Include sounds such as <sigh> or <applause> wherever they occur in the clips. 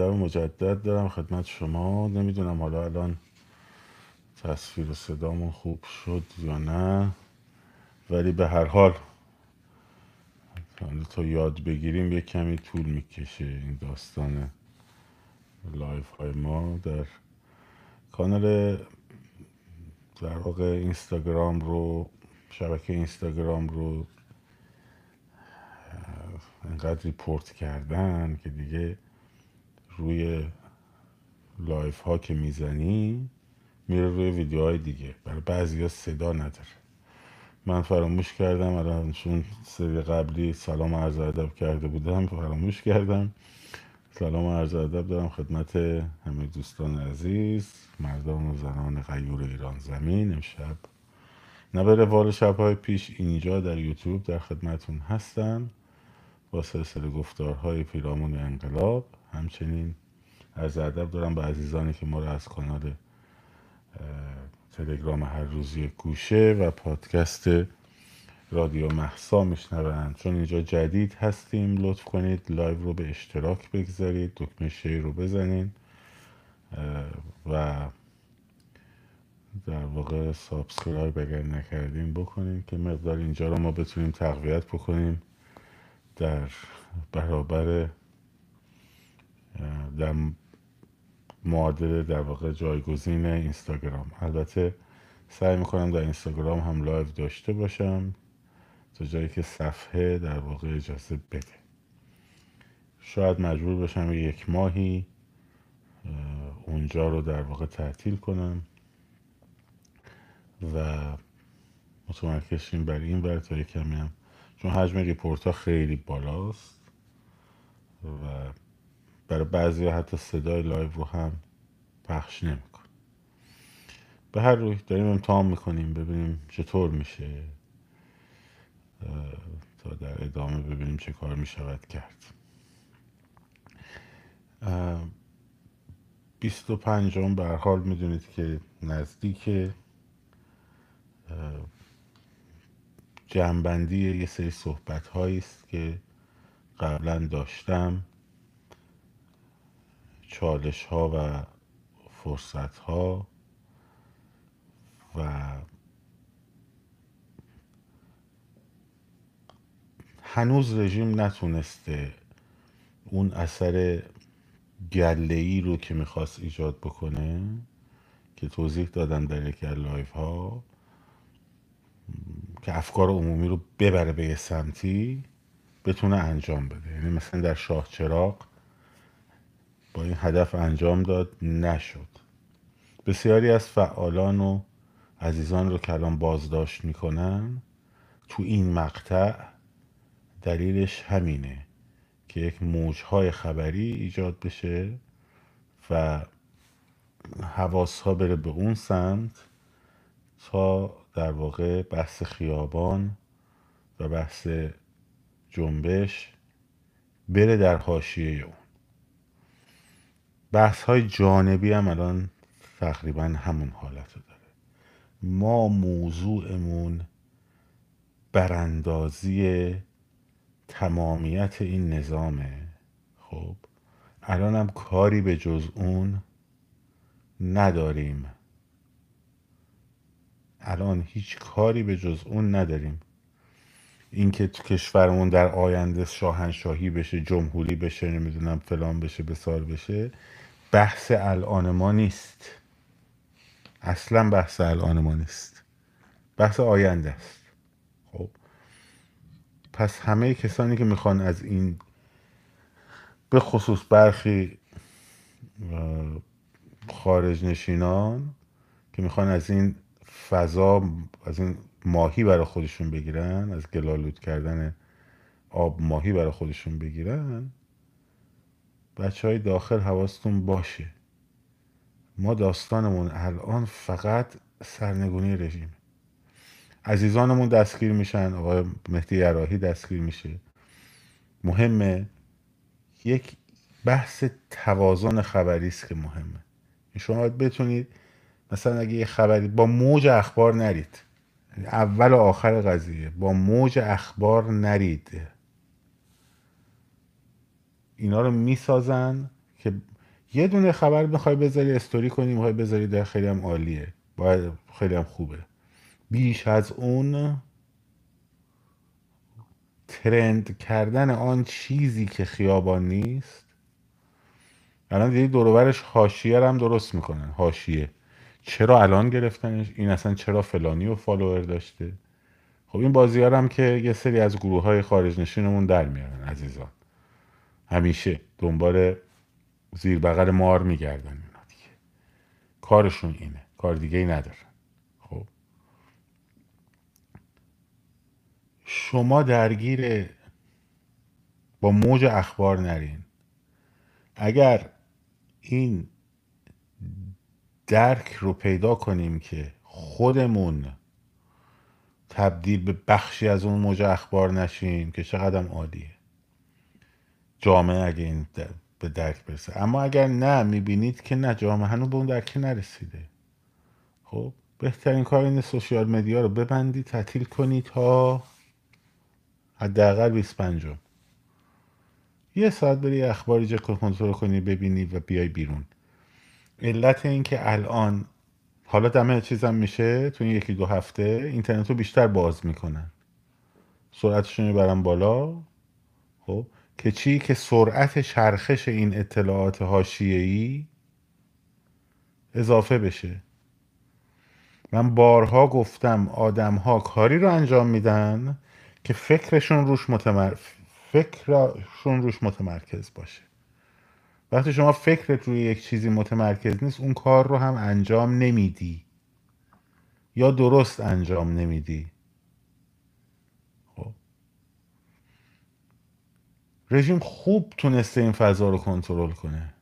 ادب مجدد دارم خدمت شما. نمی‌دونم حالا الان تصویر و صدامون خوب شد یا نه ولی به هر حال تا یاد بگیریم یه کمی طول می‌کشه این داستان live های ما در کانال در واقع اینستاگرام رو شبکه اینستاگرام رو انقدر report کردن که دیگه روی live ها که می‌زنی میره روی ویدیوهای دیگه. برای بعضی ها صدا نداره. من فراموش کردم الان چون سری قبلی سلام عرض ادب کرده بودم فراموش کردم. سلام عرض ادب دارم خدمت همه دوستان عزیز مردان و زنان غیور ایران زمین. امشب نه به روال شبهای پیش اینجا در یوتیوب در خدمتون هستم. با سلسله گفتارهای پیرامون انقلاب. همچنین عرض ادب دارم به عزیزانی که ما رو از کانال تلگرام هر روزی گوشه و پادکست رادیو مهسا میشنوند. چون اینجا جدید هستیم لطف کنید live رو به اشتراک بگذارید دکمه share رو بزنید و در واقع subscribe اگر نکردید بکنید یه مقدار اینجا رو ما بتونیم تقویت بکنیم در برابر در معادل در واقع جایگزین اینستاگرام. البته سعی می‌کنم در اینستاگرام هم live داشته باشم تا جایی که صفحه در واقع اجازه بده. شاید مجبور باشم یک ماهی اونجا رو در واقع تعطیل کنم و متمرکز بر این بر تا کمی هم. چون حجم report ها خیلی بالاست و برای بعضی حتی صدای live رو هم پخش نمی‌کنن به هر روی داریم امتحان می‌کنیم ببینیم چطور میشه تا در ادامه ببینیم چه کار می‌شود کرد. بیست و پنجم به حال می‌دونید که نزدیک جمعبندی یه سری صحبت هایی است که قبلا داشتم. چالش ها و فرصت ها و هنوز رژیم نتونسته اون اثر گله ای رو که می‌خواست ایجاد بکنه که توضیح دادم در یکی از live ها که افکار عمومی رو ببره به یه سمتی بتونه انجام بده. یعنی مثلا در شاه چراغ با این هدف انجام داد نشد. بسیاری از فعالان و عزیزان رو که الان بازداشت می‌کنن تو این مقطع دلیلش همینه که یک موجهای خبری ایجاد بشه و حواس ها بره به اون سمت تا در واقع بحث خیابان و بحث جنبش بره در حاشیه اون. بحث های جانبی هم الان تقریبا همون حالت رو داره. ما موضوعمون براندازی تمامیت این نظامه. خب الان هم کاری به جز اون نداریم. الان هیچ کاری به جز اون نداریم. اینکه تو کشورمون در آینده شاهنشاهی بشه جمهوری بشه نمی‌دونم فلان بشه بسار بشه. بحث الان ما نیست. اصلا بحث الان ما نیست. بحث آینده است. خب. پس همه کسانی که می‌خوان از این به خصوص برخی خارج نشینان که می‌خوان از این فضا از این ماهی برای خودشون بگیرن از گلالود کردن آب ماهی برای خودشون بگیرن بچه های داخل حواستون باشه. ما داستانمون الان فقط سرنگونی رژیم. عزیزانمون دستگیر میشن آقای مهدی یراهی دستگیر میشه. مهمه. یک بحث توازن خبری است که مهمه. شما باید بتونید مثلا اگه یه خبری با موج اخبار نرید اول و آخر قضیه با موج اخبار نرید. اینا رو می‌سازن که یه دونه خبر می‌خوای بذاری استوری کنی می‌خوای بذاری در خیلی هم عالیه. باید خیلی هم خوبه. بیش از اون ترند کردن آن چیزی که خیابان نیست الان دیدی دورورش حاشیه هم درست می‌کنن حاشیه. چرا الان گرفتنش؟ این اصلا چرا فلانی و فالوور داشته؟ خب این بازی هم که یه سری از گروه های خارج نشینمون در میارن عزیزان. همیشه دنبال زیر بغل مار میگردن اینا دیگه. کارشون اینه کار دیگه ای ندارن. خب. شما درگیر با موج اخبار نرین. اگر این درک رو پیدا کنیم که خودمون تبدیل به بخشی از اون موج اخبار نشیم که چقدر عالیه جامعه اگه این به درک برسه. اما اگر نه می‌بینید که نه جامعه هنوز به اون درک نرسیده. خب بهترین کار این سوشیال مدیا رو ببندید تعطیل کنید تا حداقل 25 یه ساعت بری اخباری جا کنترل کنی ببینی و بیای بیرون. علت این که الان حالا دمه چیزم میشه تو این یکی دو هفته اینترنت رو بیشتر باز می‌کنن. سرعتشون می‌برن بالا. خب که چی؟ که سرعت چرخش این اطلاعات ای اضافه بشه. من بارها گفتم آدم ها کاری رو انجام میدن که فکرشون روش متمر... فکرشون روش متمرکز باشه. وقتی شما فکرت روی یک چیزی متمرکز نیست اون کار رو هم انجام نمیدی. یا درست انجام نمیدی خب رژیم خوب تونسته این فضا رو کنترل کنه.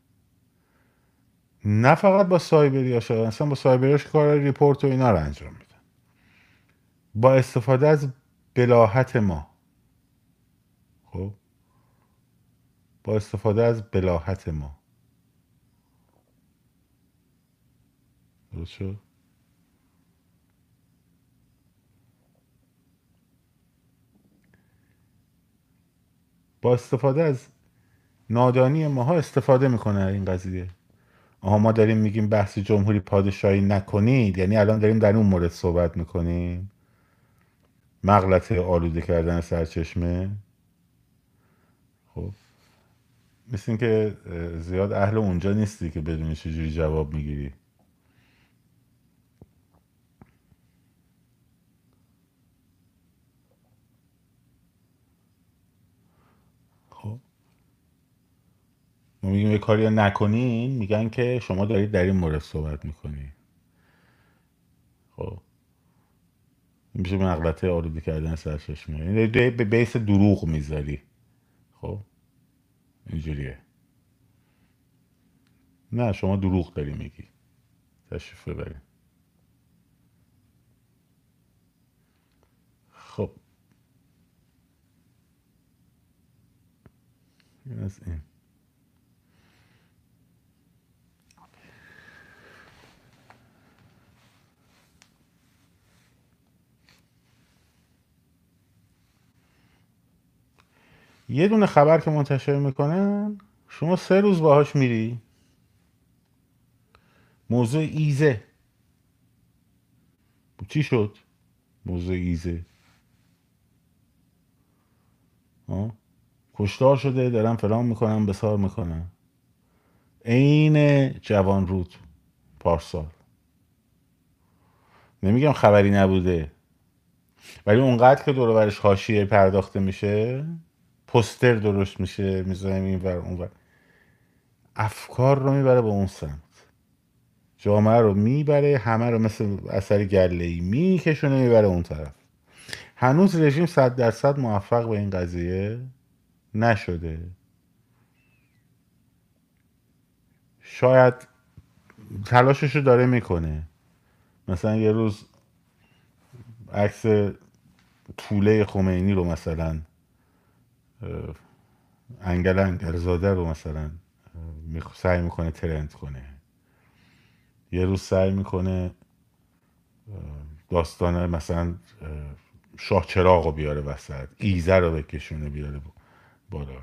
نه فقط با سایبری ها شده اصلا با سایبریاش کار ریپورت و اینا رو انجام میدن. با استفاده از بلاحت ما. خب؟ با استفاده از بلاحت ما. درست شد؟ با استفاده از نادانی ماها استفاده می‌کنه این قضیه. آها ما داریم میگیم بحث جمهوری پادشاهی نکنید یعنی الان داریم در اون مورد صحبت می‌کنیم. مغلطه آلوده کردن سرچشمه. خب مثل که زیاد اهل اونجا نیستی که بدونی چجوری جواب می‌گیری. ما میگیم یه کاری نکنین میگن که شما دارید در این مورد صحبت می‌کنی. خب. میشه مغلطه آلوده کردن سرچشمه یعنی به بیس دروغ می‌ذاری. خب. اینجوریه. نه شما دروغ داری میگی. تشریف ببرین. خب. این از این. یه دونه خبر که منتشر می‌کنن شما سه روز باهاش میری. موضوع ایزه. چی شد؟ موضوع ایزه؟ کشتار شده دارم فلان می‌کنم بسار می‌کنم عین جوان رود پارسال. نمیگم خبری نبوده. ولی اونقدر که دور برش حاشیه پرداخته میشه پستر درست میشه می‌ذاریم این ور اون ور. افکار رو می‌بره به اون سمت. جامعه رو می‌بره همه رو مثل اثر گله ای میکشونه می‌بره اون طرف. هنوز رژیم صد درصد موفق به این قضیه نشده. شاید تلاشش رو داره می‌کنه. مثلا یه روز عکس طوله خمینی رو مثلا انگل انگلزاده رو مثلا سعی می‌کنه ترند کنه. یه روز سعی می‌کنه داستان مثلا شاه چراغ رو بیاره وسط ایزه رو بکشونه بیاره بالا.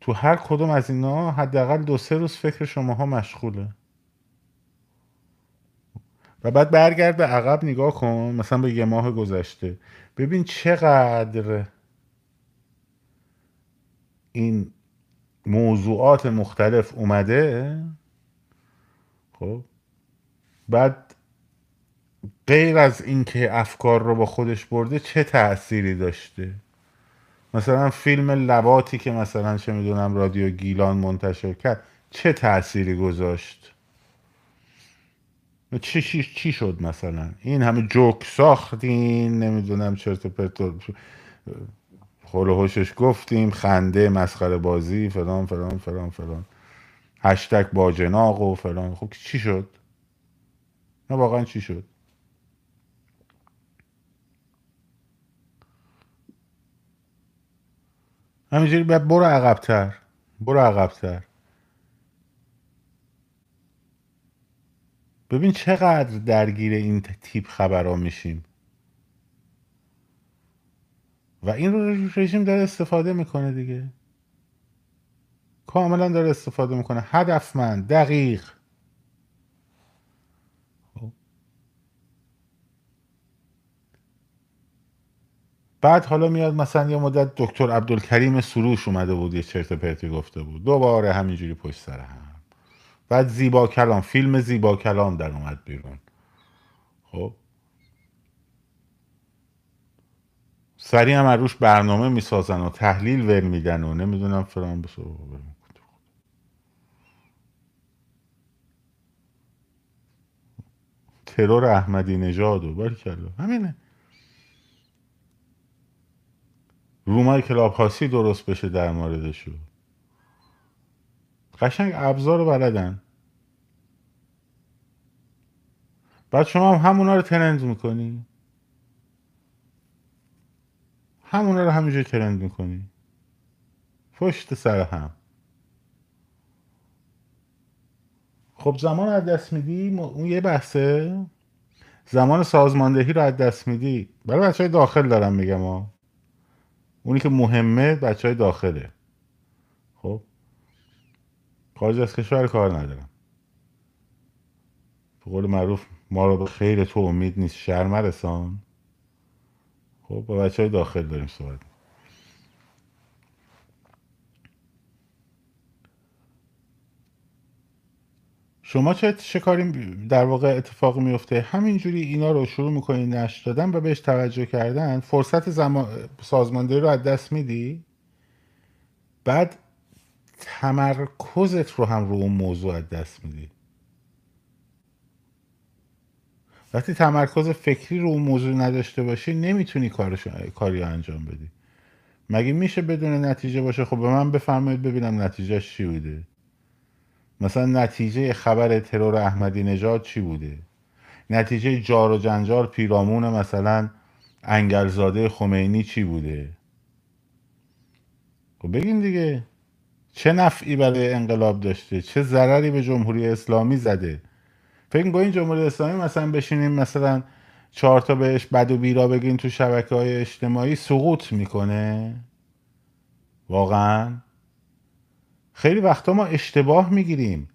تو هر کدوم از اینا حداقل دو سه روز فکر شماها مشغوله. و بعد برگرد به عقب نگاه کن مثلا به یه ماه گذشته. ببین چقدر این موضوعات مختلف اومده خب بعد غیر از اینکه افکار رو با خودش برده چه تأثیری داشته؟ مثلا فیلم لواتی که مثلا چه می‌دونم رادیو گیلان منتشر کرد چه تأثیری گذاشت؟ چی, چی, چی شد مثلا؟ این همه جوک ساختین نمی‌دونم چرت پرت هوشش گفتیم خنده مسخره بازی فلان فلان فلان فلان. هشتگ باجناق و فلان. خب چی شد؟ نه واقعا چی شد؟ همینجوری برو عقبتر. برو عقبتر. ببین چقدر درگیر این تیپ خبرها میشیم. و این رژیم داره استفاده می‌کنه دیگه. کاملا داره استفاده می‌کنه. هدفمند دقیق. خب. بعد حالا میاد مثلا یه مدت دکتر عبدالکریم سروش اومده بود یه چرت پرتی گفته بود. دوباره همینجوری پشت سر هم. بعد زیبا کلام فیلم زیبا کلام در اومد بیرون. خب. سریع هم روش برنامه می‌سازن و تحلیل ور میدن و نمی‌دونم فرام بسو ترور احمدی نژاد و باری همینه. رومای کلاب هاسی درست بشه در موردشو قشنگ ابزار رو بلدن. بعد شما هم همونا رو ترند می‌کنی. همونا رو همینجور ترند می‌کنی. پشت سر هم. خب زمان از دست میدی؟ اون یه بحثه. زمان سازماندهی رو از دست میدی. برای بچه های داخل دارم میگم ها. اونی که مهمه بچه های داخله. خب؟ خارج از کشور کار ندارم. به قول معروف ما رو به خیر تو امید نیست. شرم رسان خب با بچه های داخل داریم صحبت شما چه چه کاری در واقع اتفاق میفته همینجوری اینا رو شروع می‌کنی نشت دادن و بهش توجه کردن فرصت زمان سازماندهی رو از دست میدی؟ بعد تمرکزت رو هم رو اون موضوع از دست میدی. وقتی تمرکز فکری رو اون موضوع نداشته باشی نمی‌تونی کارش کاری انجام بدی. مگه میشه بدون نتیجه باشه؟ خب به من بفرمایید ببینم نتیجه چی بوده. مثلا نتیجه خبر ترور احمدی نژاد چی بوده؟ نتیجه جار و جنجال پیرامون مثلا انگلزاده خمینی چی بوده؟ خب بگین دیگه. چه نفعی برای انقلاب داشته؟ چه ضرری به جمهوری اسلامی زده؟ فکر این جمهوری اسلامی مثلا بشینیم مثلا چهار تا بهش بد و بیرا بگین تو شبکه های اجتماعی سقوط می‌کنه؟ واقعا. خیلی وقتا ما اشتباه می‌گیریم.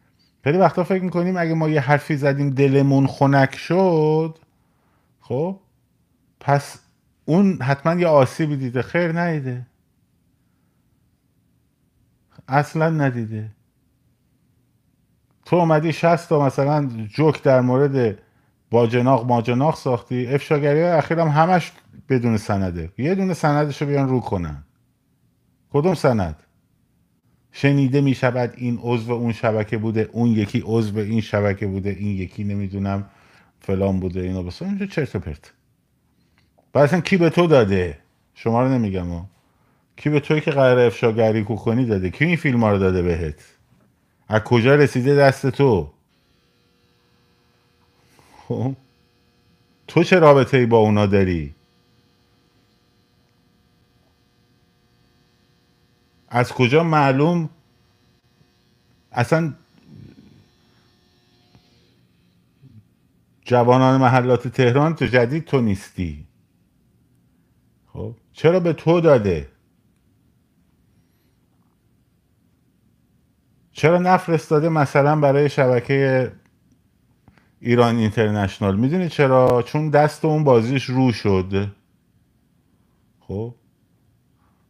خیلی وقتا فکر می‌کنیم اگه ما یه حرفی زدیم دلمون خنک شد خب؟ پس اون حتما یه آسیبی دیده. خیر نیده اصلا ندیده. تو اومدی شست تا مثلا جوک در مورد باجناق ماجناق ساختی. افشاگری اخیرم همش بدون سنده. یه دونه سندش رو بیان رو کنن. کدوم سند؟ شنیده می شود این عضو اون شبکه بوده اون یکی عضو این شبکه بوده این یکی نمی‌دونم فلان بوده اینو بس. اینجا چرت و پرت. اصلا کی به تو داده؟ شما رو نمیگم. کی به توی که قرار افشاگری کنی داده؟ کی این فیلم رو داده بهت؟ از کجا رسیده دست تو؟ خب تو چه رابطه ای با اونا داری؟ از کجا معلوم؟ اصلا جوانان محلات تهران تو جدید تو نیستی. خب چرا به تو داده؟ چرا نفرستاده مثلا برای شبکه ایران اینترنشنال؟ می‌دونی چرا؟ چون دست اون بازیش رو شد. خب؟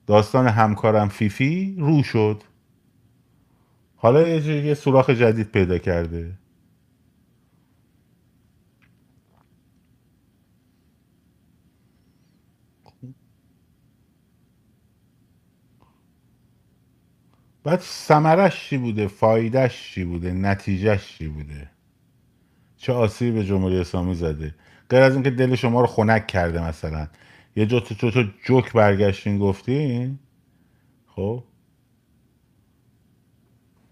داستان همکارم فیفی رو شد. حالا یه سوراخ جدید پیدا کرده. بعد سمرش چی بوده؟ فایدهش چی بوده؟ نتیجهش چی بوده؟ چه آسیبی به جمهوری اسلامی زده؟ غیر از اینکه دل شما رو خنک کرده مثلا. یه جو تو, تو جوک برگشتین گفتین؟ خب.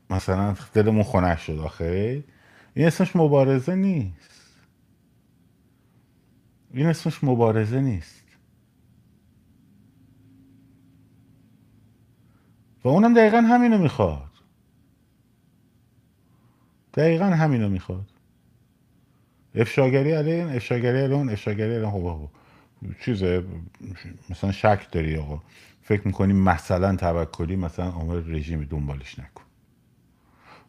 مثلا دلمون خنک شد آخه. این اسمش مبارزه نیست. این اسمش مبارزه نیست. و اونم دقیقا همینو می‌خواد. دقیقا همینو می‌خواد. افشاگری علیه این افشاگری الان افشاگری الان خب چیزه مثلا شک داری آقا. فکر می‌کنی مثلا توکلی مثلا عامل رژیمی دنبالش نکن.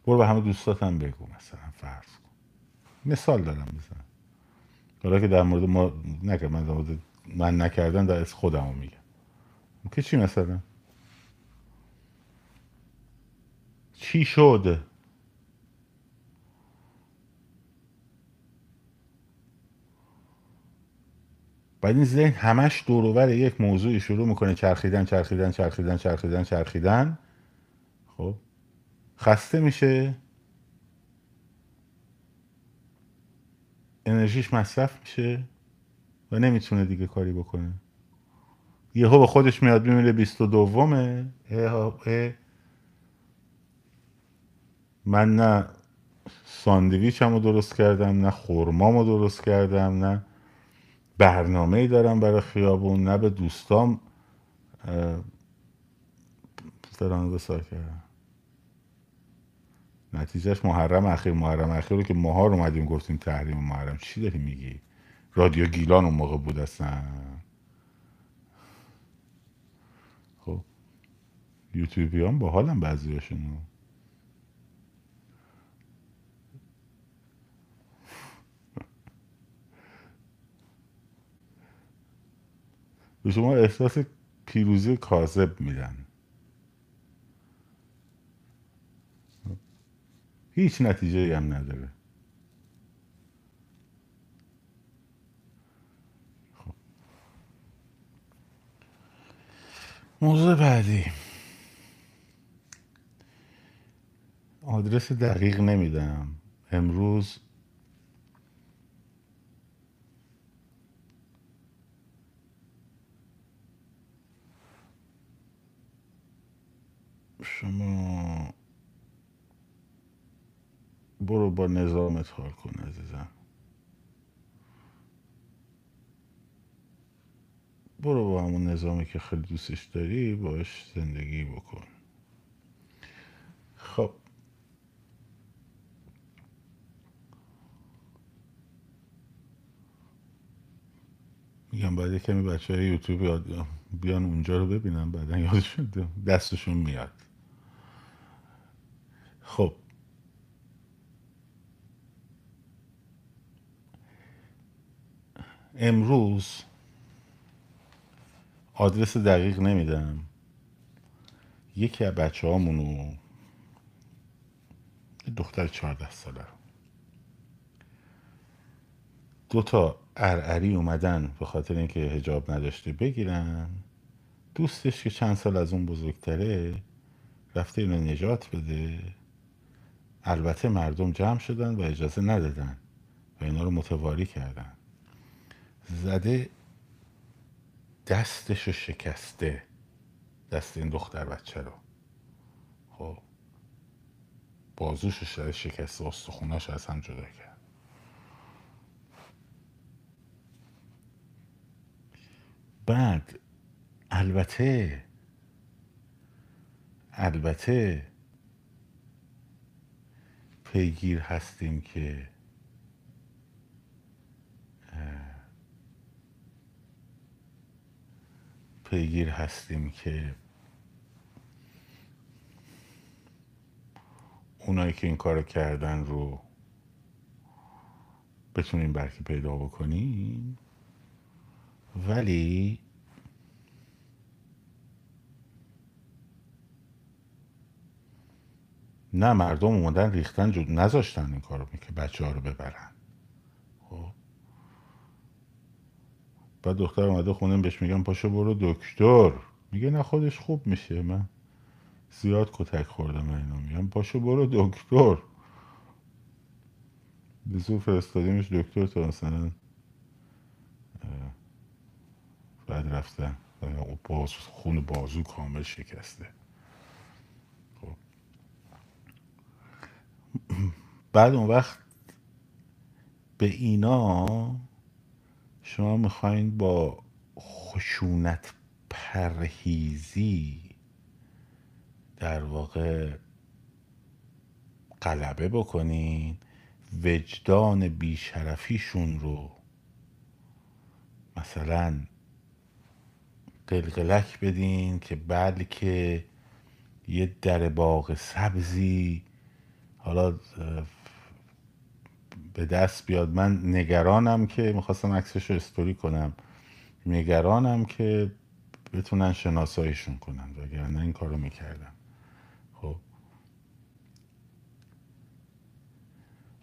برو به همه دوستاتم بگو مثلا فرض کن. مثال دارم بزن. حالا که در مورد ما نکرد من من نکردن در از خودمو میگم. که چی مثلا؟ چی شد؟ بعد این ذهن همش دوروبر یک موضوعی شروع می‌کنه چرخیدن چرخیدن چرخیدن چرخیدن چرخیدن. خب؟ خسته میشه. انرژیش مصرف میشه و نمی‌تونه دیگه کاری بکنه. یهو به خودش میاد میمیره بیست و دومه. من نه ساندویچم رو درست کردم نه خورمام رو درست کردم نه برنامه دارم برای خیابون نه به دوستام فران بسار کردم. نتیجهش محرم اخیر محرم اخیر رو که ماها رو اومدیم گفتیم تحریم محرم. چی داری میگی؟ رادیو گیلان اون موقع بود اصلا. خب یوتیوبیان با حالم بعضی به شما احساس پیروزی کاذب میدن. هیچ نتیجه هم نداره. خب. موضوع بعدی. آدرس دقیق نمیدم. امروز شما برو با نظامت حال کن عزیزم. برو با همون نظامی که خیلی دوستش داری باش زندگی بکن. خب. میگم باید کمی بچه های یوتیوب بیان اونجا رو ببینم بعدا یادشون دستشون میاد. خب. امروز آدرس دقیق نمیدم. یکی از بچه هامونو دختر چهارده ساله دو تا ارعری اومدن به خاطر اینکه هجاب نداشته بگیرن. دوستش که چند سال از اون بزرگتره رفته اینو نجات بده. البته مردم جمع شدن و اجازه ندادن و اینا رو متواری کردن. زده دستشو شکسته دست این دختر بچه رو. خب بازوشو شده شکسته استخوناش از هم جدا کرد. بعد البته البته پیگیر هستیم که پیگیر هستیم که اونایی که این کار کردن رو بتونیم برکی پیدا بکنیم. ولی نه مردم اومدن ریختن جو نذاشتن این کارو که بچه ها رو ببرن. خب. بعد دختر اومده خونه بهش میگم پاشو برو دکتر. میگه نه خودش خوب میشه. من زیاد کتک خوردم اینو میگم پاشو برو دکتر. بزو فرستادیمش دکتر تا مثلا بعد رفتن. باز خون بازو کامل شکسته خب بعد اون وقت به اینا شما می‌خواین با خشونت پرهیزی در واقع غلبه بکنین وجدان بیشرفیشون رو مثلا قلقلک بدین که بلکه یه در باغ سبزی حالا به دست بیاد. من نگرانم که می‌خواستم عکسش رو استوری کنم. نگرانم که بتونن شناساییشون کنن. وگرنه این کارو می‌کردم. خب.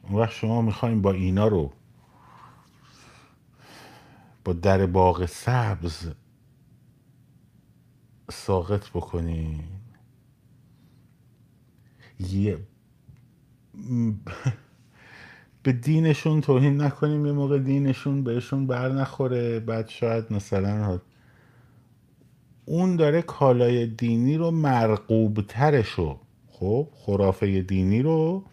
اون وقت شما می‌خوایم با اینا رو با در باغ سبز ساقط بکنین. یه به دینشون توهین نکنیم یه موقع دینشون بهشون بر نخوره بعد شاید مثلا اون داره کالای دینی رو مرقوب ترشو خب خرافه دینی رو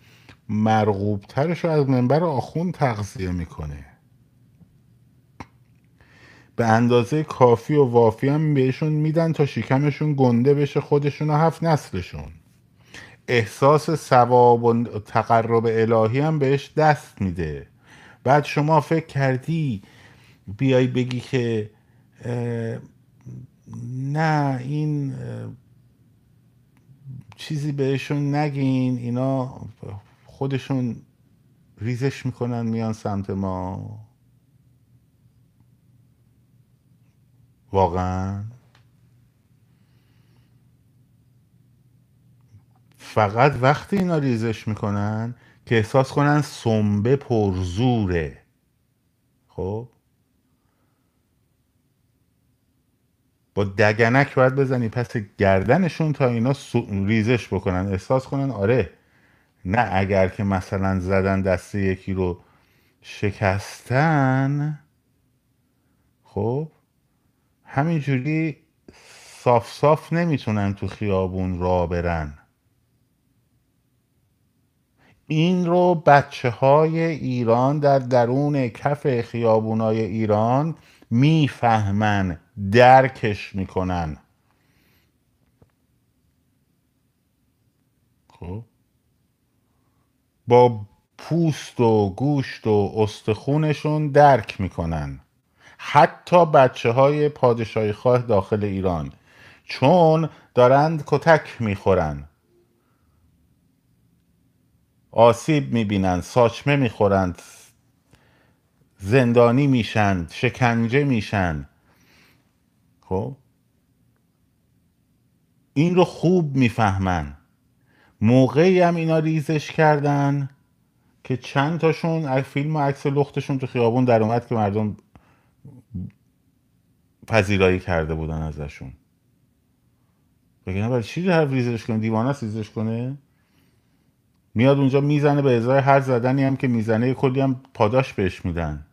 مرغوب ترش رو از منبر آخون تغذیه می‌کنه. به اندازه کافی و وافی هم بهشون میدن تا شکمشون گنده بشه خودشون و هفت نسلشون. احساس ثواب و تقرب الهی هم بهش دست میده. بعد شما فکر کردی بیای بگی که نه این چیزی بهشون نگین اینا خودشون ریزش می‌کنن میان سمت ما. واقعا؟ فقط وقتی اینا ریزش می‌کنن که احساس کنن سنبه پرزوره. خب؟ با دگنک باید بزنی پس گردنشون تا اینا ریزش بکنن. احساس کنن آره نه اگر که مثلا زدن دست یکی رو شکستن. خب؟ همینجوری صاف صاف نمی‌تونن تو خیابون را برن. این رو بچه های ایران در درون کف خیابونای ایران می‌فهمن درکش می‌کنن. خب. با پوست و گوشت و استخونشون درک می‌کنن. حتی بچه های پادشاهی خواه داخل ایران. چون دارند کتک می‌خورن. آسیب می‌بینند ساچمه می‌خورند زندانی میشن شکنجه میشن خب؟ این رو خوب می‌فهمن. موقعی هم اینا ریزش کردن که چند تاشون فیلم و عکس لختشون تو خیابون در اومد که مردم پذیرایی کرده بودن ازشون. بگه برای چی هر ریزش کنه دیوانه ریزش کنه؟ میاد اونجا می‌زنه به ازای هر زدنی هم که می‌زنه کلی هم پاداش بهش میدن.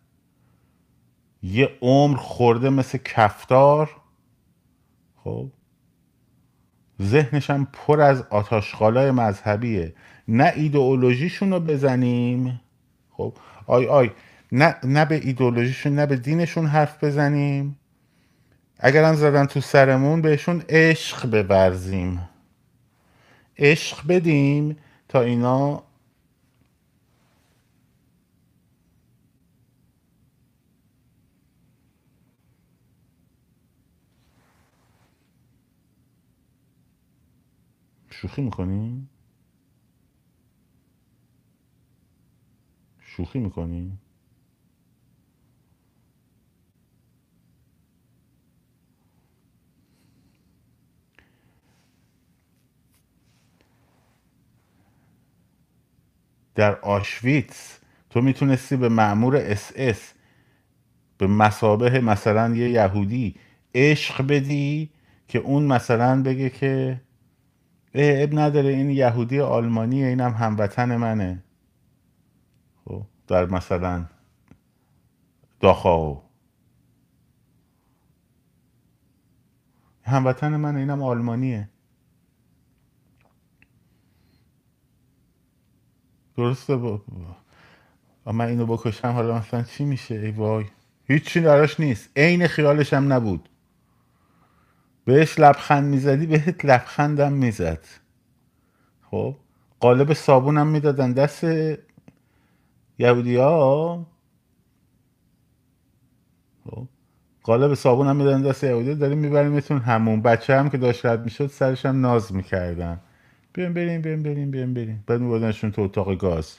یه عمر خورده مثل کفتار. خب؟ ذهنش پر از آتاشخالای مذهبیه. نه ایدئولوژیشون رو بزنیم. خب؟ آی آی نه, نه به ایدئولوژیشون نه به دینشون حرف بزنیم. اگرم زدن تو سرمون بهشون عشق بورزیم. عشق بدیم. اینا شوخی می‌کنی؟ شوخی می‌کنی؟ در آشویتس تو می‌تونستی به معمور اس اس به مسابه مثلا یه یهودی عشق بدی که اون مثلا بگه که اب نداره این یهودی آلمانیه اینم هموطن منه. خب در مثلا داخاو. هموطن منه اینم آلمانیه. درسته با... من اینو بکشم حالا مثلا چی میشه؟ ای وای. هیچی دراش نیست. عین خیالش هم نبود. بهش لبخند می‌زدی بهت لبخندم می‌زد. خب؟ قالب صابونم می‌دادن. دست یهودی ها خب؟ قالب صابون هم می‌دادن دست یهودی داریم میبریمتون همون. بچه هم که داشت رد می‌شد سرش هم ناز می‌کردن. بیان بریم بیان بریم بیان بریم. بعد میبردنشون تو اتاق گاز.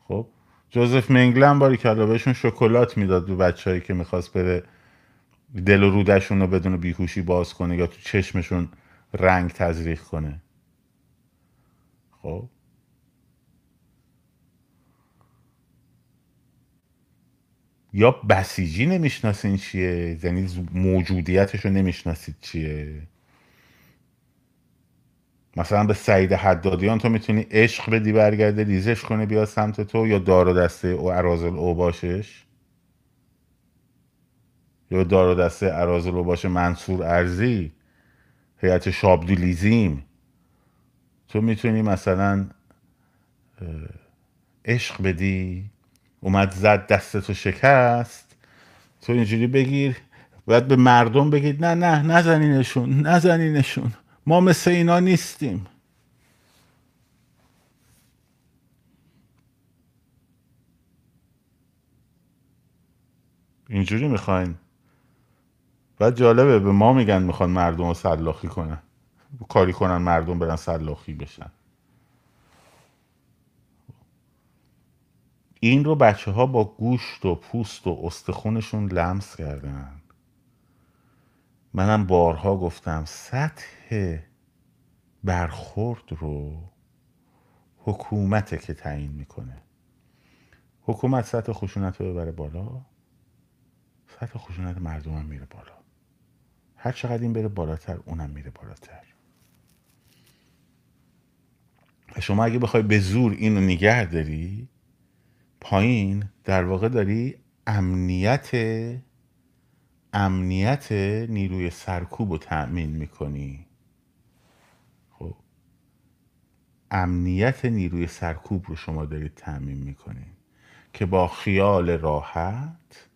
خب؟ جوزف منگلن باری که بهشون شکلات می‌داد دو بچههایی که می‌خواست بره دل و رودشون رو بدون بیهوشی باز کنه یا تو چشمشون رنگ تزریق کنه. خب؟ یا بسیجی نمی‌شناسین چیه؟ یعنی موجودیتش رو نمی‌شناسید چیه؟ مثلا به سعید حدادیان تو می‌تونی عشق بدی برگرده ریزش کنه بیا سمت تو یا دار و دسته او ارازل او باشش؟ یا دار و دسته ارازل او باشه منصور ارزی هیئت شابدولیزیم تو می‌تونی مثلا عشق بدی اومد زد دستتو شکست. تو اینجوری بگیر باید به مردم بگید نه نه نزنینشون نزنینشون. ما مثل اینا نیستیم. اینجوری می‌خواین. و جالبه به ما میگن می‌خوان مردم رو سلاخی کنن. کاری کنن مردم برن سلاخی بشن. این رو بچه ها با گوشت و پوست و استخونشون لمس کردن. منم بارها گفتم سطح برخورد رو حکومته که تعیین می‌کنه. حکومت سطح خشونت رو ببره بالا سطح خشونت مردم هم میره بالا. هر چقدر این بره بالاتر اونم میره بالاتر. شما اگه بخوای به زور اینو نگه داری پایین در واقع داری امنیت امنیت نیروی سرکوب رو تأمین می‌کنی خب امنیت نیروی سرکوب رو شما دارید تأمین می‌کنی که با خیال راحت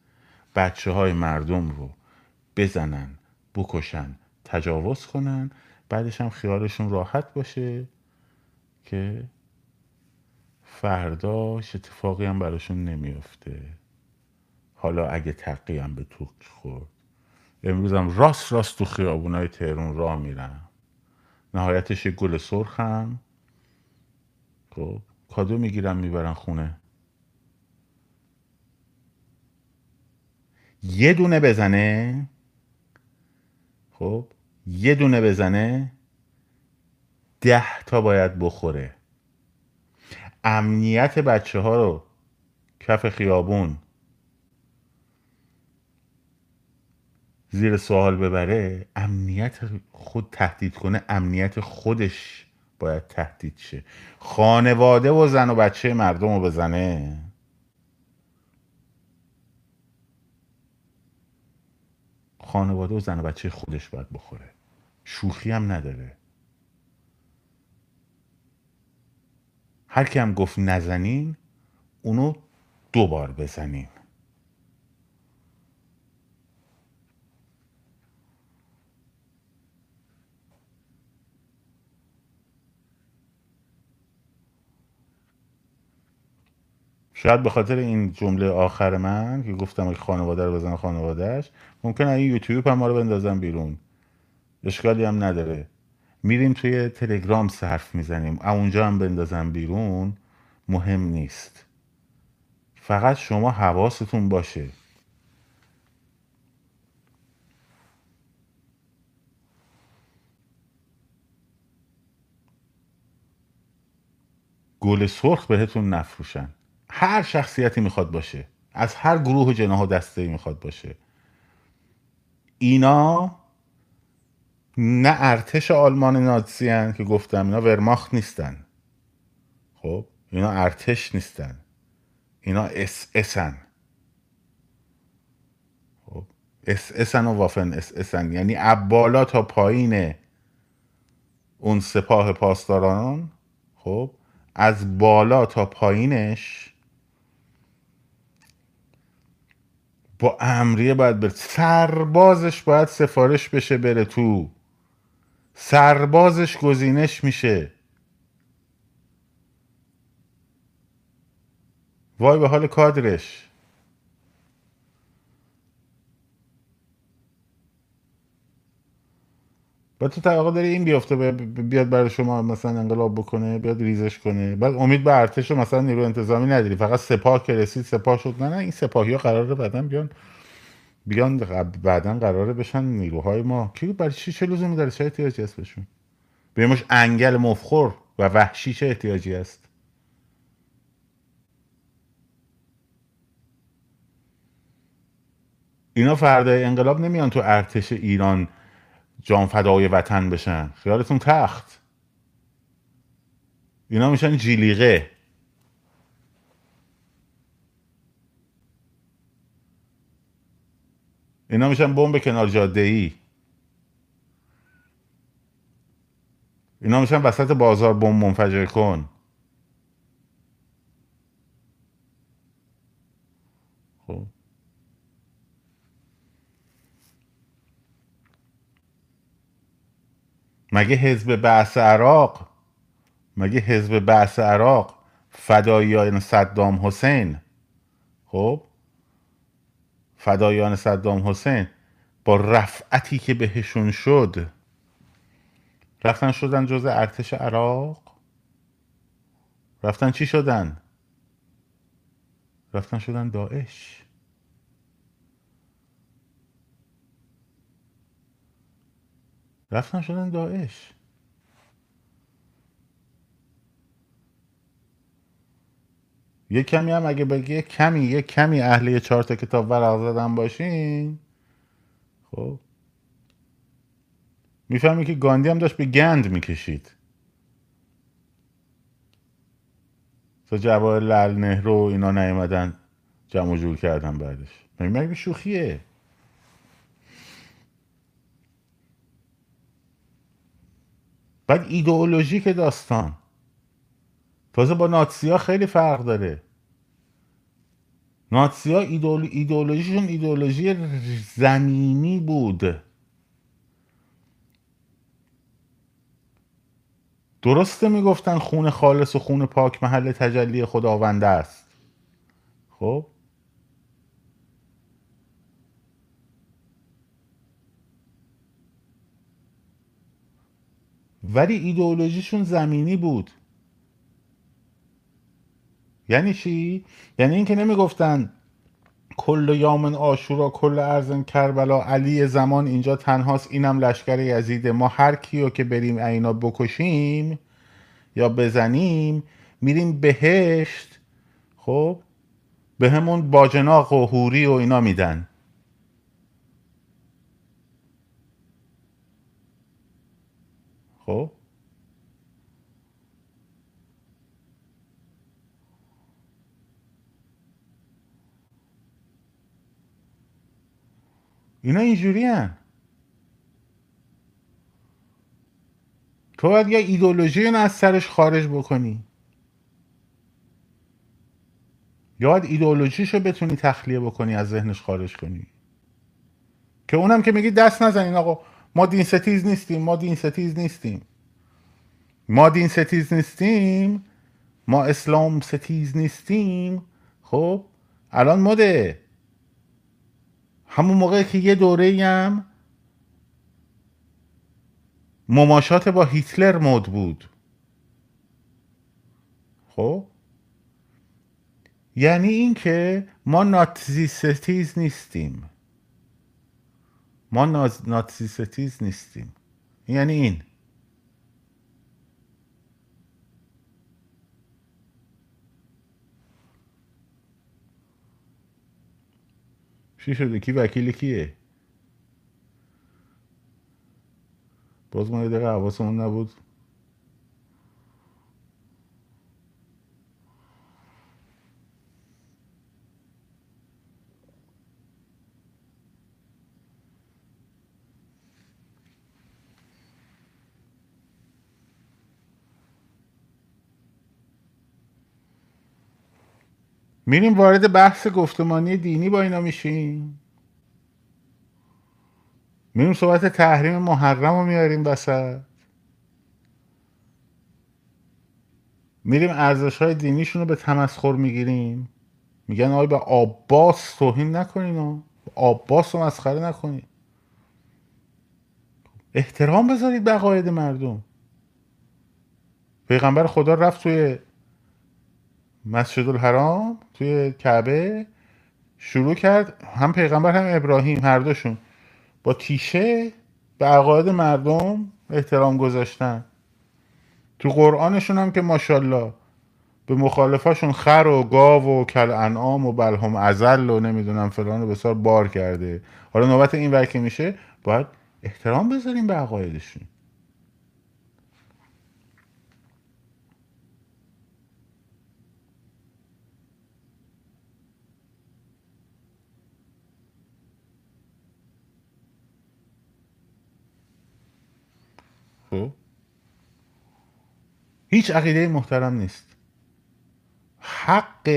بچه های مردم رو بزنن بکشن تجاوز کنن بعدش هم خیالشون راحت باشه که فرداش اتفاقی هم براشون نمیافته. حالا اگه تقی هم به تو خورد. امروزم راست راست تو خیابونای تهرون راه میرم. نهایتش گل سرخم خب. کادو می‌گیرم می‌برن خونه. یه دونه بزنه. خب. یه دونه بزنه. ده تا باید بخوره. امنیت بچه ها رو کف خیابون زیر سوال ببره امنیت خود تهدید کنه امنیت خودش باید تهدید شه. خانواده و زن و بچه مردم رو بزنه. خانواده و زن و بچه خودش باید بخوره. شوخی هم نداره. هر کی هم گفت نزنین اونو دوبار بزنین. شاید به خاطر این جمله آخر من که گفتم اگه خانواده رو بزن خانوادهش ممکن این یوتیوب هم ما رو بندازم بیرون. اشکالی هم نداره. میریم توی تلگرام صرف می‌زنیم. اونجا هم بندازم بیرون مهم نیست. فقط شما حواستون باشه. گل سرخ بهتون نفروشن. هر شخصیتی می‌خواد باشه. از هر گروه و جناح و دسته می‌خواد باشه. اینا نه ارتش آلمان نازی هن که گفتم اینا ورماخت نیستن. خب؟ اینا ارتش نیستن. اینا اس اسن خب؟ اس اسن و وافن اس اسن یعنی بالا تا پایین اون سپاه پاسداران خب؟ از بالا تا پایینش با امریه باید بره. سربازش باید سفارش بشه بره تو. سربازش گزینش میشه. وای به حال کادرش. و تو توقع داری این بیافته بیاد برای شما مثلا انقلاب بکنه بیاد ریزش کنه. بعد امید به ارتش مثلا نیرو انتظامی نداری. فقط سپاه که رسید سپاه شد. نه نه این سپاهی ها قراره بعدا بیان بیان بعدا قراره بشن نیروهای ما. کی برای چی چه لزومی داره؟ چه احتیاجی هست بهشون؟ به مش انگل مفخور و وحشی چه احتیاجی است اینا فردای انقلاب نمیان تو ارتش ایران جان فدای وطن بشن. خیالتون تخت. اینا میشن جیلیقه اینا میشن بمب کنار جاده ای اینا میشن وسط بازار بمب منفجر کن خب مگه حزب بعث عراق مگه حزب بعث عراق فداییان صدام حسین؟ خب فدایان صدام حسین با رفعتی که بهشون شد رفتن شدن جز ارتش عراق؟ رفتن چی شدن؟ رفتن شدن داعش. رفتن شدن داعش. یه کمی هم اگه بگی یه کمی یه کمی اهلی چهار تا کتاب ورق زدن باشین. خب. می‌فهمی که گاندی هم داشت به گند می‌کشید. تا جواهر لال نهرو اینا نیومدن جمع جور کردن بعدش. مگه شوخیه؟ بعد ایدئولوژیک داستان. تازه با ناتسیا خیلی فرق داره. ناتسیا ایدئولو... ایدئولوژیشون ایدئولوژی زمینی بود. درسته می‌گفتن خون خالص و خون پاک محل تجلی خداونده است. خب؟ ولی ایدئولوژیشون زمینی بود. یعنی چی؟ یعنی اینکه نمی‌گفتن کل یامن آشورا کل ارزن کربلا علی زمان اینجا تنهاست اینم لشکر یزیده. ما هر کیو که بریم اینا بکشیم یا بزنیم میریم بهشت. خب؟ به همون باجناق و هوری و اینا میدن. خب اینا اینجوری هن. تو باید یه ایدولوژی از سرش خارج بکنی. باید ایدولوژیشو بتونی تخلیه بکنی از ذهنش خارج کنی. که اونم که میگی دست نزنین آقا. ما دین ستیز نیستیم ما دین ستیز نیستیم. ما دین ستیز نیستیم ما اسلام ستیز نیستیم. خب الان مده. همون موقع که یه دوره هم مماشات با هیتلر مد بود. خب یعنی اینکه ما ناتزی ستیز نیستیم. ما ناز... ناتزی ستیز نیستیم. یعنی این. چی شده؟ کی وکیل کیه؟ باز ما یه دقیقه حواسمون نبود. میریم وارد بحث گفتمانی دینی با اینا میشیم. میریم صحبت تحریم محرم رو میاریم وسط. میریم ارزش های دینیشون رو به تمسخر می‌گیریم. میگن آقای به عباس توهین نکنین و عباس رو مسخره نکنین. احترام بذارید به عقاید مردم. پیغمبر خدا رفت توی مسجد الحرام توی کعبه شروع کرد. هم پیغمبر هم ابراهیم هر دوشون با تیشه به عقاید مردم احترام گذاشتن. تو قرآنشون هم که ماشاءالله به مخالفاشون خر و گاو و کل انعام و بلهم ازل و نمی‌دونم فلان و بسار بار کرده. حالا نوبت این ور که میشه باید احترام بذاریم به عقایدشون. خب؟ هیچ عقیده محترم نیست. حق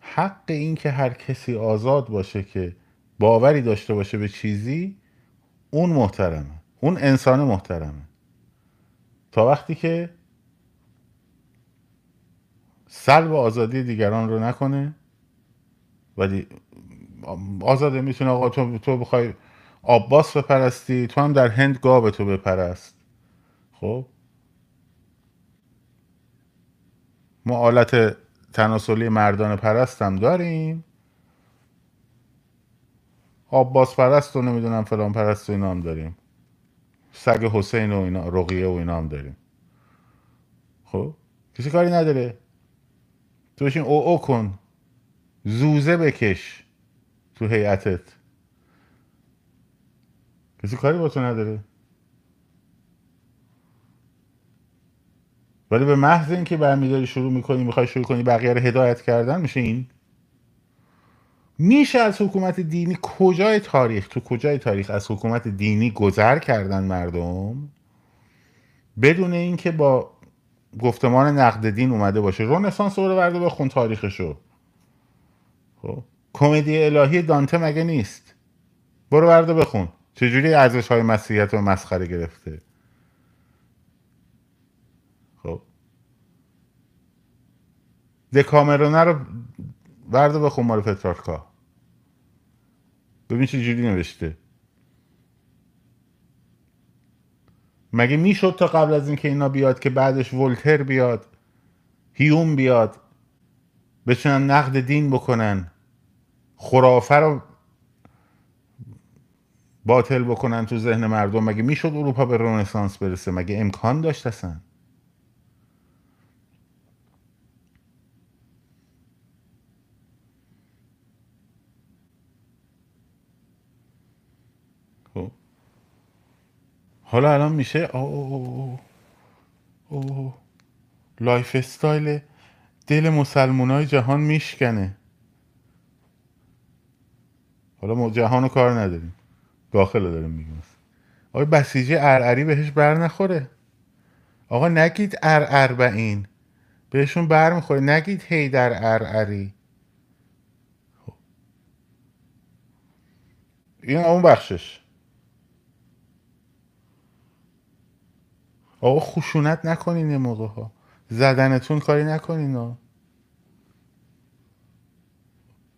حق این که هر کسی آزاد باشه که باوری داشته باشه به چیزی اون محترمه. اون انسان محترمه. تا وقتی که سلب آزادی دیگران رو نکنه ولی آزاده می‌تونه آقا تو, تو بخوای عباس بپرستی تو هم در هند گاو تو بپرست. خب؟ ما آلت تناسلی مردان پرست هم داریم. عباس پرست و نمی‌دونم فلان پرست و اینا هم داریم. سگ حسین و اینا رقیه و اینا هم داریم. خب؟ کسی کاری نداره. تو بشین او او کن. زوزه بکش تو هیئتت. کسی کاری با تو نداره؟ ولی به محض اینکه برمیداری شروع می‌کنی می‌خوای شروع کنی بقیه رو هدایت کردن میشه این؟ میشه از حکومت دینی کجای تاریخ تو کجای تاریخ از حکومت دینی گذر کردن مردم؟ بدون اینکه با گفتمان نقد دین اومده باشه. رونسانس رو برده بخون تاریخشو. خب؟ کمدی الهی دانته مگه نیست؟ برو برده بخون چجوری ارزش های مسیحیت رو مسخره گرفته؟ خب. دکامرونه رو ورده به خمار پترارکا. ببین چه جوری نوشته. مگه می‌شد تا قبل از اینکه اینا بیاد که بعدش ولتر بیاد هیوم بیاد بتونن نقد دین بکنن خرافه رو باطل بکنن تو ذهن مردم. مگه می‌شد اروپا به رنسانس برسه؟ مگه امکان داشت اصلا؟ خب. حالا الان میشه؟ او او لایف استایل دل مسلمان های جهان میشکنه. حالا ما جهان رو کار نداریم. داخل داریم میگیم آقای بسیجی ارعری بهش بر نخوره. آقا نگید ار این. بهشون بر می‌خوره. نگید هی در ارعری. خب. این اون بخشش. آقا خشونت نکنین یه موقع ها. زدنتون کاری نکنین ها.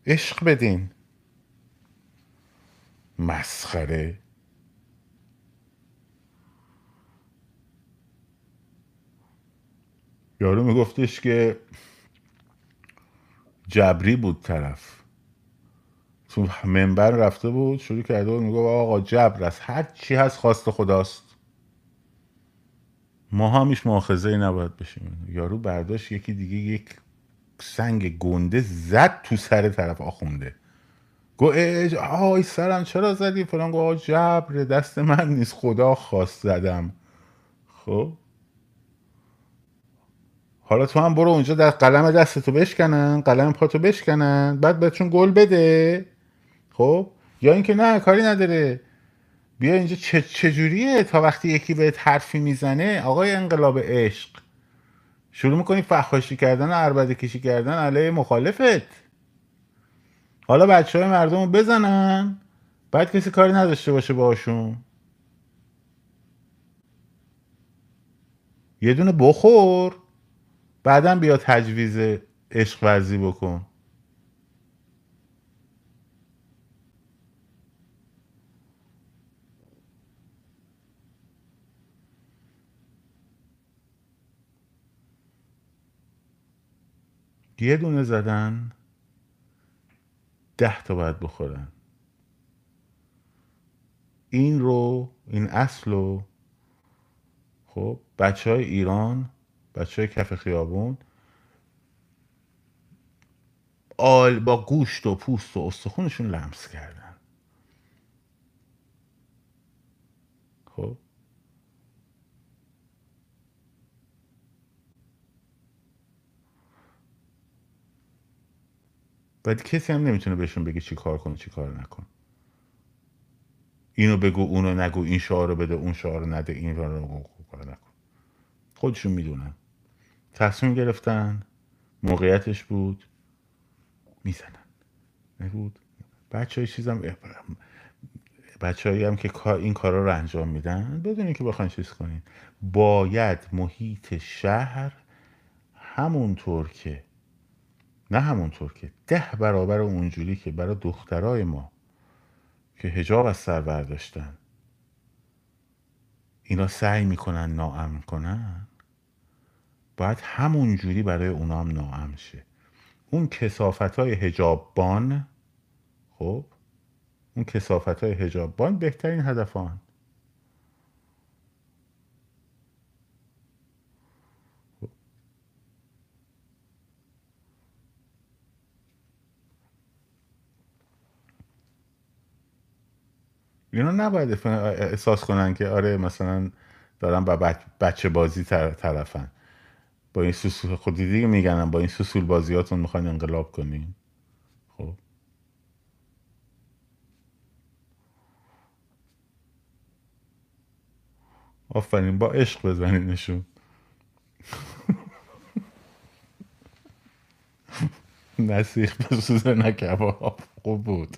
عشق بدین. مسخره. یارو میگفتش که جبری بود طرف. تو منبر رفته بود شروع کرده بود میگه آقا جبر است هر چی هست خواست خداست. ما هم هیچ مؤاخذه ای نباید بشیم. یارو برداشت یکی دیگه یک سنگ گنده زد تو سر طرف آخونده. گو ای آی سرم چرا زدی؟ فلان آقا جبر دست من نیست. خدا خواست زدم. خب؟ حالا تو هم برو اونجا در قلم دستتو بشکنن قلم پاتو بشکنن بعد بهشون گل بده. خب؟ یا اینکه نه کاری نداره. بیا اینجا چه چجوریه تا وقتی یکی بهت حرفی می‌زنه؟ آقای انقلاب عشق. شروع می‌کنی فحاشی کردن و عربده کشی کردن علیه مخالفت. حالا بچه های مردم رو بزنن. بعد کسی کاری نداشته باشه باشون یه دونه بخور. بعدا بیا تجویز عشق ورزی بکن. یه دونه زدن. ده تا باید بخورن. این رو این اصل رو خب بچه های ایران بچه های کف خیابون آل با گوشت و پوست و استخونشون لمس کردن خب بعد کسی هم نمی‌تونه بهشون بگه چی کار کن چی کار نکن. اینو بگو اونو نگو این شعار رو بده اون شعار رو نده این رو کار نکن. خودشون می‌دونن. تصمیم گرفتن موقعیتش بود می‌زنن. نبود. بچه های چیزم بچه هم که این کارا رو انجام میدن بدونین که بخواین چیز کنین. باید محیط شهر همونطور که نه همونطور که ده برابر اونجوری که برای دخترای ما که هجاب از سر برداشتن. اینا سعی می‌کنن ناامن کنن باید همونجوری برای اونا هم ناامن شه. اون کسافت های هجاببان خب اون کسافت های هجاببان بهترین هدفان. اینا نباید احساس کنن که آره مثلا دارن با بچه بازی طرفن. با این سوسول خود دیگه میگنن با این سوسول بازیاتون می‌خواین انقلاب کنین. خب. آفرین با عشق بزنینشون. <laughs> نسیخ به سوزه نکباب. خوب بود.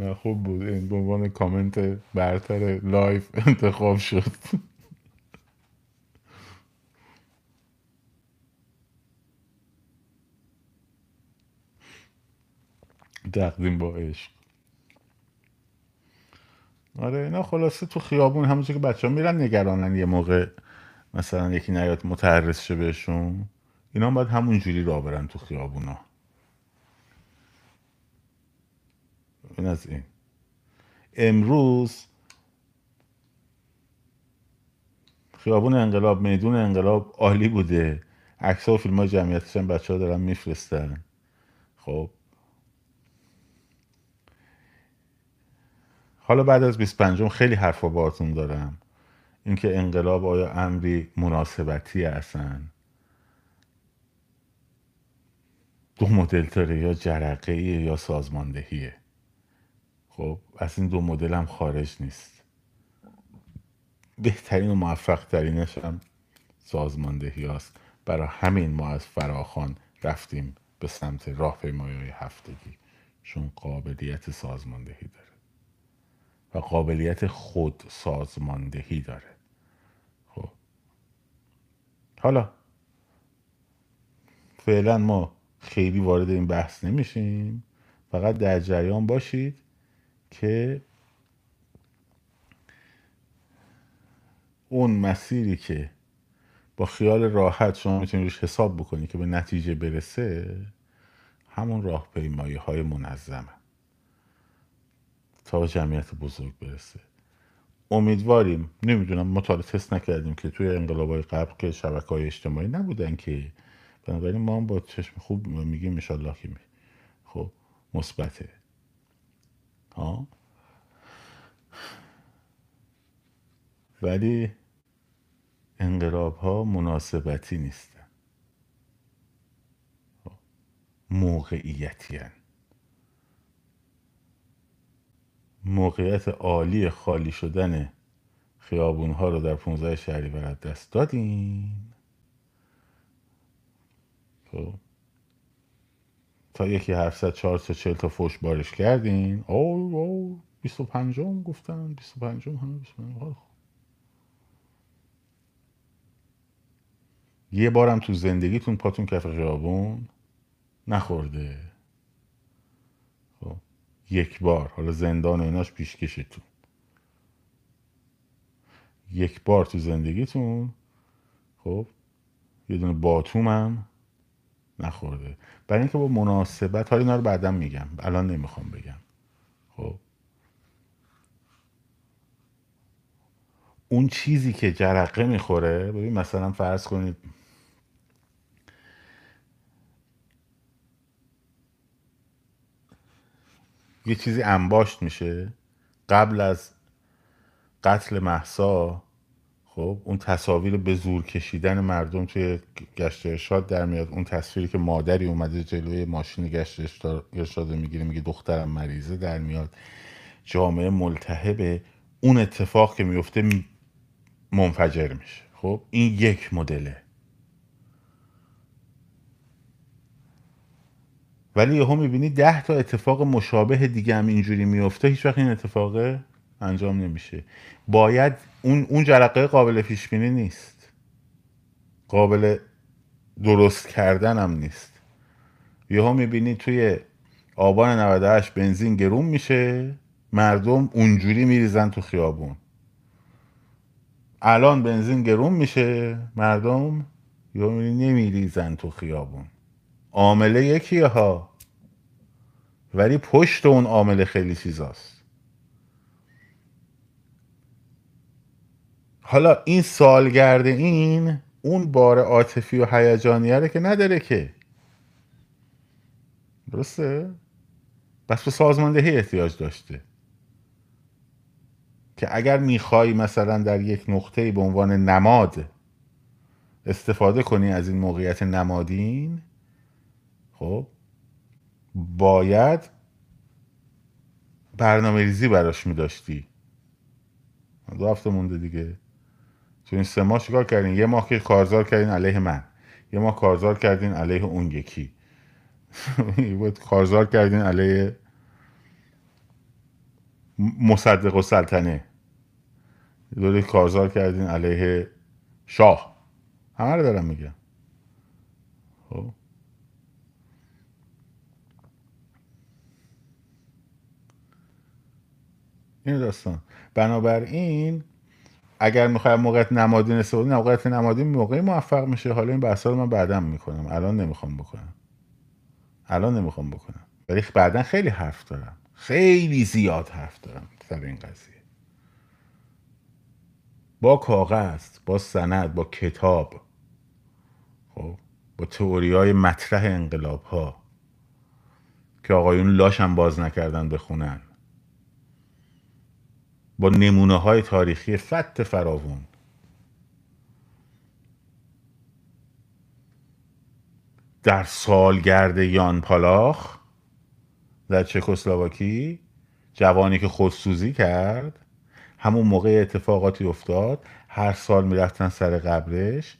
نه خوب بود. این به عنوان کامنت برتر live <laughs> انتخاب شد. تقدیم با عشق. آره اینا خلاصه تو خیابون همونجور که بچه ها میرن نگرانن یه موقع مثلا یکی نیاد متعرض شه بهشون. اینا باید همون جوری را برن تو خیابونا. این از این. امروز خیابون انقلاب میدون انقلاب عالی بوده. عکس و فیلم های جمعیتش هم بچه ها دارن میفرستن. خب. حالا بعد از 25 خیلی حرفا باتون دارم. اینکه انقلاب آیا امری مناسبتی هستن دو مدل داره یا جرقه یا سازماندهیه. خب از این دو مدل هم خارج نیست. بهترین و موفق ترینش هم سازماندهی هست برای همین ما از فراخان رفتیم به سمت راهپیمایی هفتگی. چون قابلیت سازماندهی داره. و قابلیت خود سازماندهی داره. خب. حالا فعلا ما خیلی وارد این بحث نمیشیم. فقط در جریان باشید. که اون مسیری که با خیال راحت شما می‌تونید روش حساب بکنی که به نتیجه برسه همون راهپیمایی های منظمه. تا جمعیت بزرگ برسه. امیدواریم نمی‌دونم ما تا تست نکردیم که توی انقلاب قبل که شبکه های اجتماعی نبودن که بنابراین ما هم با چشم خوب میگیم انشالله که خب مثبته. ها؟ ولی انقلاب ها مناسبتی نیستن. موقعیتی هن. موقعیت عالی خالی شدن خیابون ها رو در 15 شهری برد دست دادین خب. تا یکی 700 400 40 تا فوش بارش کردین؟ او او 25 گفتن 25 همه 25 یه بارم تو زندگیتون پاتون کف خیابون نخورده. خب یک بار حالا زندان ایناش پیشکشتون یک بار تو زندگیتون خب یه دونه باتومم نخورده. برای اینکه با مناسبت حالا اینا رو بعدا میگم. الان نمی‌خوام بگم. خب. اون چیزی که جرقه می‌خوره ببین مثلا فرض کنید یه چیزی انباشت میشه. قبل از قتل محسا خب اون تصاویر به زور کشیدن مردم توی گشت ارشاد در میاد. اون تصویری که مادری اومده جلوی ماشین گشت ارشاد می‌گیره میگه دخترم مریضه در میاد. جامعه ملتهبه اون اتفاق که میفته منفجر میشه. خب این یک مدله. ولی یهو می‌بینی ده تا اتفاق مشابه دیگه هم اینجوری میفته هیچ وقت این اتفاق انجام نمیشه. باید اون اون جرقه قابل پیش بینی نیست. قابل درست کردن هم نیست. یهو می‌بینی توی آبان 98 بنزین گرون میشه مردم اونجوری میریزن تو خیابون. الان بنزین گرون میشه مردم می‌بینی نمیریزن تو خیابون. عامله یکیه ها ولی پشت اون عامله خیلی چیزاست. حالا این سالگرد این اون بار عاطفی و هیجانیه که نداره که. درسته؟ بس به سازماندهی احتیاج داشته. که اگر می‌خوای مثلا در یک نقطه به عنوان نماد استفاده کنی از این موقعیت نمادین خب باید برنامه ریزی براش میداشتی. دو هفته مونده دیگه. تو این سه ماه چیکار کردین؟ یه ماه که کارزار کردین علیه من. یه ماه کارزار کردین علیه اون یکی. <laughs> بود کارزار کردین علیه مصدق و سلطنه دوره کارزار کردین علیه شاه. همه رو دارم میگم. خب. این داستان. بنابراین اگر می‌خوایم موقعیت نمادین استفاده موقعیت نمادین موقعی موفق میشه. حالا این بحثا رو من بعدا می‌کنم. الان نمی‌خوام بکنم. الان نمی‌خوام بکنم. ولی بعدا خیلی حرف دارم. خیلی زیاد حرف دارم سر این قضیه. با کاغذ با سند با کتاب خب با تئوری های مطرح انقلاب ها که آقایون لاشم باز نکردن بخونن. با نمونه های تاریخی فت فراوون. در سالگرد یان پالاخ در چکسلواکی جوانی که خودسوزی کرد همون موقع اتفاقاتی افتاد هر سال می‌رفتن سر قبرش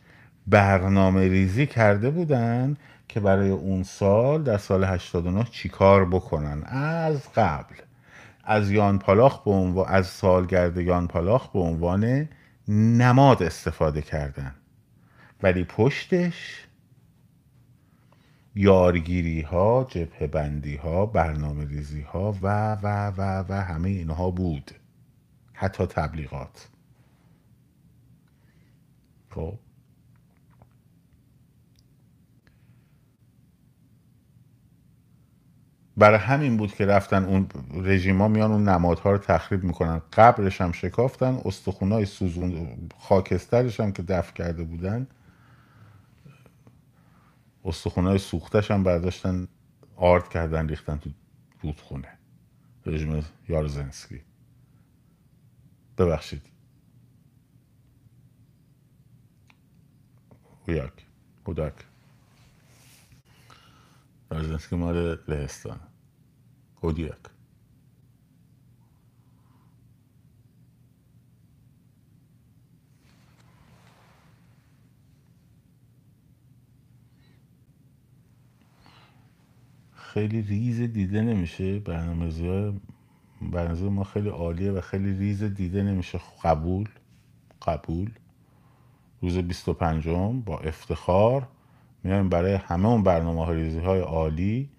برنامه ریزی کرده بودن که برای اون سال در سال 89 چیکار بکنن؟ از قبل. از یان پالاخ به عنوان از سالگرد یان پالاخ به عنوان نماد استفاده کردن. ولی پشتش یارگیری ها جبه بندی ها برنامه ریزی ها و و و و همه اینها بود. حتی تبلیغات. خب؟ برای همین بود که رفتن اون رژیما میان اون نمادها رو تخریب می‌کنن. قبرش هم شکافتن استخونای سوزون خاکسترش هم که دفع کرده بودن. استخونای سوختش هم برداشتن آرد کردن ریختن تو رودخونه. رژیم یارزنسکی. ببخشید. هویاک یارزنسکی مال لهستان هودیاک خیلی ریز دیده نمیشه. برنامه‌ریزی های برنامه‌ریزی ما خیلی عالیه و خیلی ریز دیده نمیشه. قبول. قبول. روز 25 با افتخار. میایم برای همه اون برنامه ریزی های عالی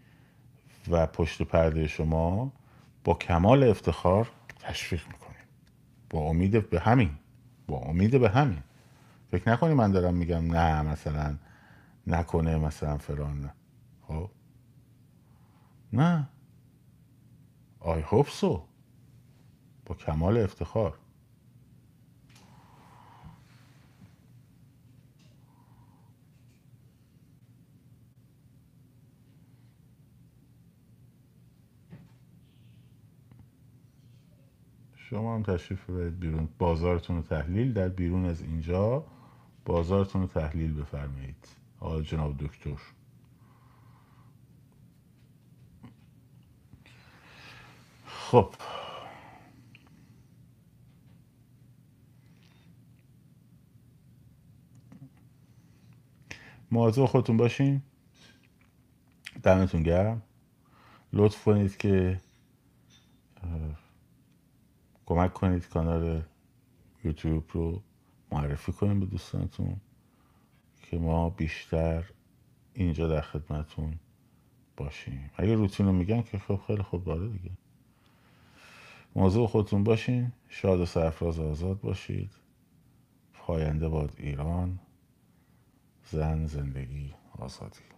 و پشت پرده شما با کمال افتخار تشویق می‌کنیم. با امید به همین. با امید به همین. فکر نکنی من دارم میگم نه مثلا نکنه مثلا فران نه. خب؟ نه. I hope so. با کمال افتخار. شما هم تشریف ببرید بیرون. بازارتون رو تحلیل در بیرون از اینجا بازارتون رو تحلیل بفرمایید. آقای جناب دکتر. خب. مواظب خودتون باشین. دمتون گرم. لطف کنید که کمک کنید کانال یوتیوب رو معرفی کنیم به دوستانتون که ما بیشتر اینجا در خدمتون باشیم. اگه روتین رو میگن که خب خیلی خوب داره دیگه. موضوع خودتون باشین. شاد و سرفراز آزاد باشید. پاینده باد ایران. زن زندگی آزادی.